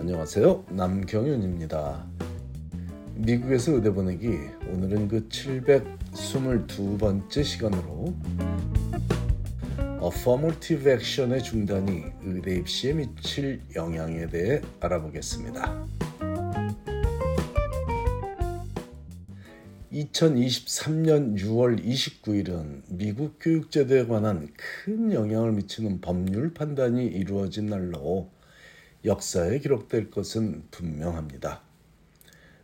안녕하세요. 남경윤입니다. 미국에서 의대 보내기 오늘은 그 722번째 시간으로 Affirmative Action의 중단이 의대 입시에 미칠 영향에 대해 알아보겠습니다. 2023년 6월 29일은 미국 교육제도에 관한 큰 영향을 미치는 법률 판단이 이루어진 날로 역사에 기록될 것은 분명합니다.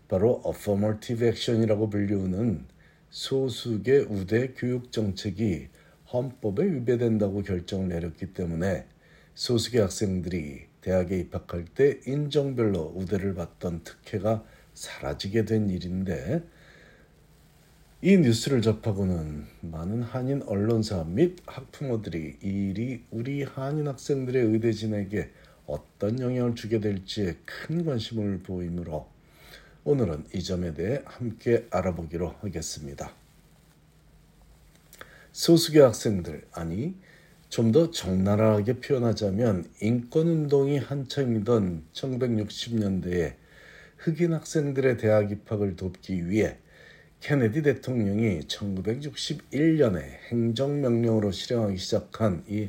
바로 Affirmative Action이라고 불리우는 소수의 우대 교육 정책이 헌법에 위배된다고 결정을 내렸기 때문에 소수의 학생들이 대학에 입학할 때 인종별로 우대를 받던 특혜가 사라지게 된 일인데 이 뉴스를 접하고는 많은 한인 언론사 및 학부모들이 이 일이 우리 한인 학생들의 의대진에게 어떤 영향을 주게 될지에 큰 관심을 보이므로 오늘은 이 점에 대해 함께 알아보기로 하겠습니다. 소수계 학생들, 아니 좀 더 적나라하게 표현하자면 인권운동이 한창이던 1960년대에 흑인 학생들의 대학 입학을 돕기 위해 케네디 대통령이 1961년에 행정명령으로 실행하기 시작한 이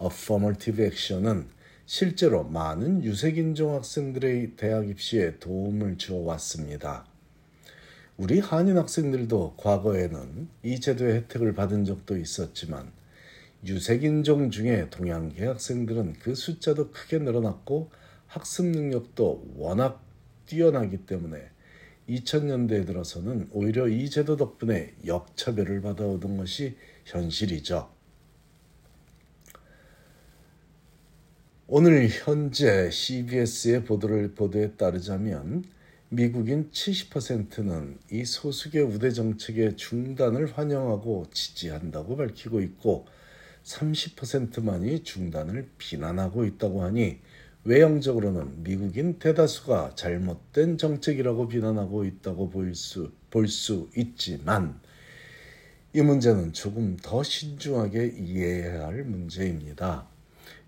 Affirmative Action은 실제로 많은 유색인종 학생들의 대학 입시에 도움을 주어 왔습니다. 우리 한인 학생들도 과거에는 이 제도의 혜택을 받은 적도 있었지만 유색인종 중에 동양계 학생들은 그 숫자도 크게 늘어났고 학습 능력도 워낙 뛰어나기 때문에 2000년대에 들어서는 오히려 이 제도 덕분에 역차별을 받아오던 것이 현실이죠. 오늘 현재 CBS의 보도를 보도에 따르자면 미국인 70%는 이 소수계 우대 정책의 중단을 환영하고 지지한다고 밝히고 있고 30%만이 중단을 비난하고 있다고 하니 외형적으로는 미국인 대다수가 잘못된 정책이라고 비난하고 있다고 볼 수, 볼 수 있지만 이 문제는 조금 더 신중하게 이해해야 할 문제입니다.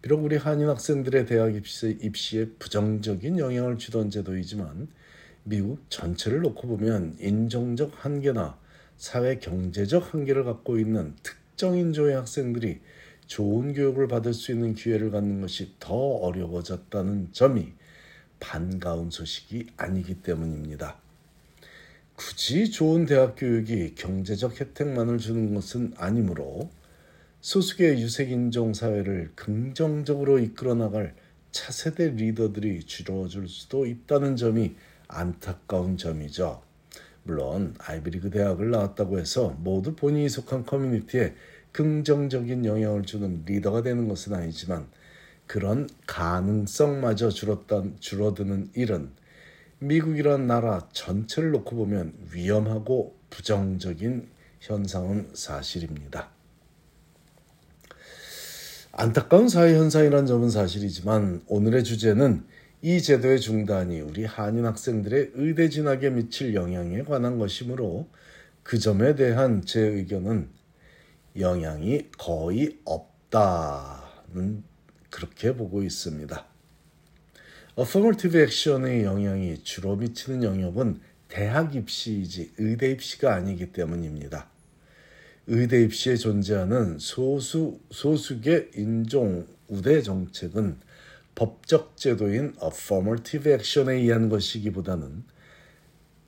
비록 우리 한인 학생들의 대학 입시, 입시 에 부정적인 영향을 주던 제도이지만 미국 전체를 놓고 보면 인종적 한계나 사회 경제적 한계를 갖고 있는 특정 인종의 학생들이 좋은 교육을 받을 수 있는 기회를 갖는 것이 더 어려워졌다는 점이 반가운 소식이 아니기 때문입니다. 굳이 좋은 대학 교육이 경제적 혜택만을 주는 것은 아니므로 소수의 유색인종 사회를 긍정적으로 이끌어 나갈 차세대 리더들이 줄어들 수도 있다는 점이 안타까운 점이죠. 물론 아이비리그 대학을 나왔다고 해서 모두 본인이 속한 커뮤니티에 긍정적인 영향을 주는 리더가 되는 것은 아니지만 그런 가능성마저 줄었다, 줄어드는 일은 미국이란 나라 전체를 놓고 보면 위험하고 부정적인 현상은 사실입니다. 안타까운 사회 현상이란 점은 사실이지만 오늘의 주제는 이 제도의 중단이 우리 한인 학생들의 의대 진학에 미칠 영향에 관한 것이므로 그 점에 대한 제 의견은 영향이 거의 없다는 그렇게 보고 있습니다. Affirmative Action의 영향이 주로 미치는 영역은 대학 입시이지 의대 입시가 아니기 때문입니다. 의대 입시에 존재하는 소수 소수계 인종 우대 정책은 법적 제도인 Affirmative Action에 의한 것이기보다는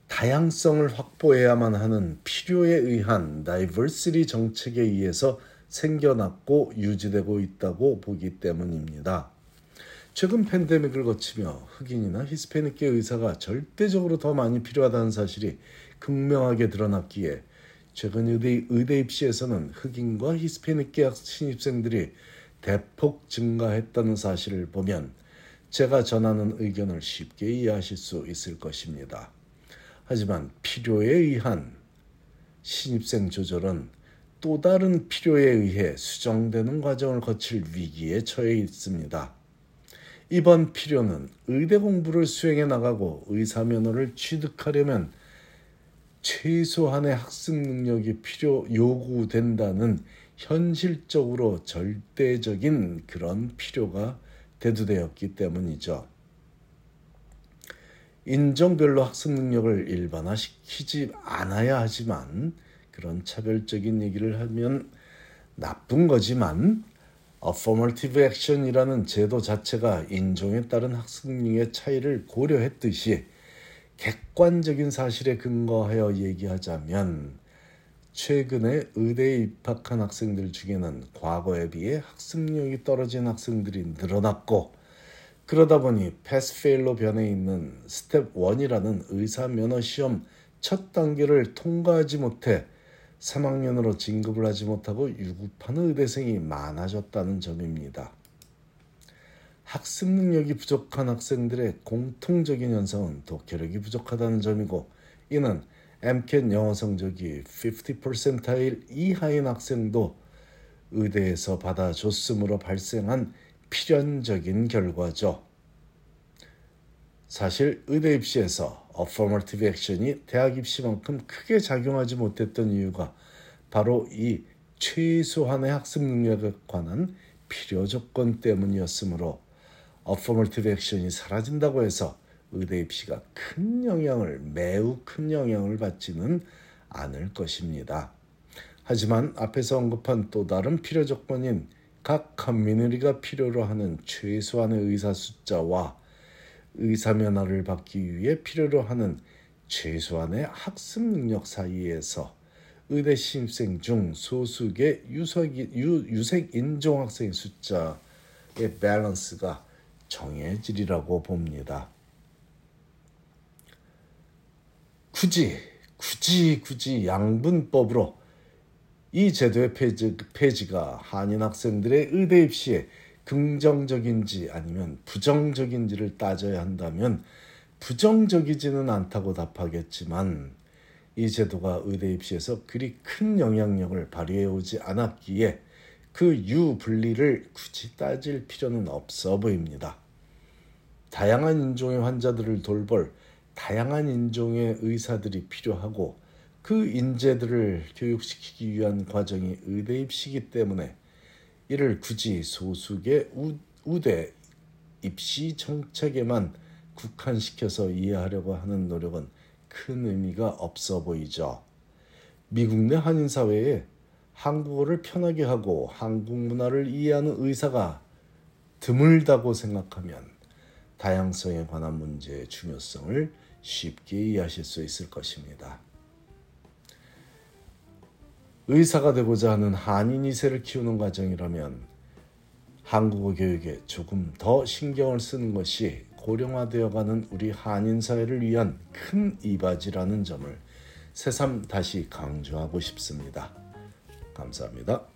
다양성을 확보해야만 하는 필요에 의한 다이버시티 정책에 의해서 생겨났고 유지되고 있다고 보기 때문입니다. 최근 팬데믹을 거치며 흑인이나 히스패닉계 의사가 절대적으로 더 많이 필요하다는 사실이 극명하게 드러났기에 최근 의대, 의대 입시에서는 흑인과 히스패닉계 신입생들이 대폭 증가했다는 사실을 보면 제가 전하는 의견을 쉽게 이해하실 수 있을 것입니다. 하지만 필요에 의한 신입생 조절은 또 다른 필요에 의해 수정되는 과정을 거칠 위기에 처해 있습니다. 이번 필요는 의대 공부를 수행해 나가고 의사 면허를 취득하려면 최소한의 학습 능력이 필요 요구된다는 현실적으로 절대적인 그런 필요가 대두되었기 때문이죠. 인종별로 학습 능력을 일반화시키지 않아야 하지만 그런 차별적인 얘기를 하면 나쁜 거지만 affirmative action이라는 제도 자체가 인종에 따른 학습 능력의 차이를 고려했듯이 객관적인 사실에 근거하여 얘기하자면 최근에 의대에 입학한 학생들 중에는 과거에 비해 학습력이 떨어진 학생들이 늘어났고 그러다 보니 Pass/Fail로 변해 있는 스텝 1이라는 의사 면허 시험 첫 단계를 통과하지 못해 3학년으로 진급을 하지 못하고 유급하는 의대생이 많아졌다는 점입니다. 학습 능력이 부족한 학생들의 공통적인 현상은 독해력이 부족하다는 점이고 이는 MCAT 영어 성적이 50%일 이하인 학생도 의대에서 받아줬으므로 발생한 필연적인 결과죠. 사실 의대 입시에서 affirmative action이 대학 입시만큼 크게 작용하지 못했던 이유가 바로 이 최소한의 학습 능력에 관한 필요 조건 때문이었으므로 affirmative action이 사라진다고 해서 의대 입시가 큰 영향을 매우 큰 영향을 받지는 않을 것입니다. 하지만 앞에서 언급한 또 다른 필요 조건인 각 커뮤니티가 필요로 하는 최소한의 의사 숫자와 의사 면허를 받기 위해 필요로 하는 최소한의 학습 능력 사이에서 의대 신입생 중 소수의 유색 인종 학생 숫자의 밸런스가 정해지리라고 봅니다. 굳이 굳이 굳이 양분법으로 이 제도의 폐지, 폐지가 한인 학생들의 의대 입시에 긍정적인지 아니면 부정적인지를 따져야 한다면 부정적이지는 않다고 답하겠지만 이 제도가 의대 입시에서 그리 큰 영향력을 발휘해 오지 않았기에 그 유분리를 굳이 따질 필요는 없어 보입니다. 다양한 인종의 환자들을 돌볼 다양한 인종의 의사들이 필요하고 그 인재들을 교육시키기 위한 과정이 의대 입시기 때문에 이를 굳이 소수의 우대 입시 정책에만 국한시켜서 이해하려고 하는 노력은 큰 의미가 없어 보이죠. 미국 내 한인 사회에 한국어를 편하게 하고 한국 문화를 이해하는 의사가 드물다고 생각하면 다양성에 관한 문제의 중요성을 쉽게 이해하실 수 있을 것입니다. 의사가 되고자 하는 한인 이세를 키우는 과정이라면 한국어 교육에 조금 더 신경을 쓰는 것이 고령화되어 가는 우리 한인 사회를 위한 큰 이바지라는 점을 새삼 다시 강조하고 싶습니다. 감사합니다.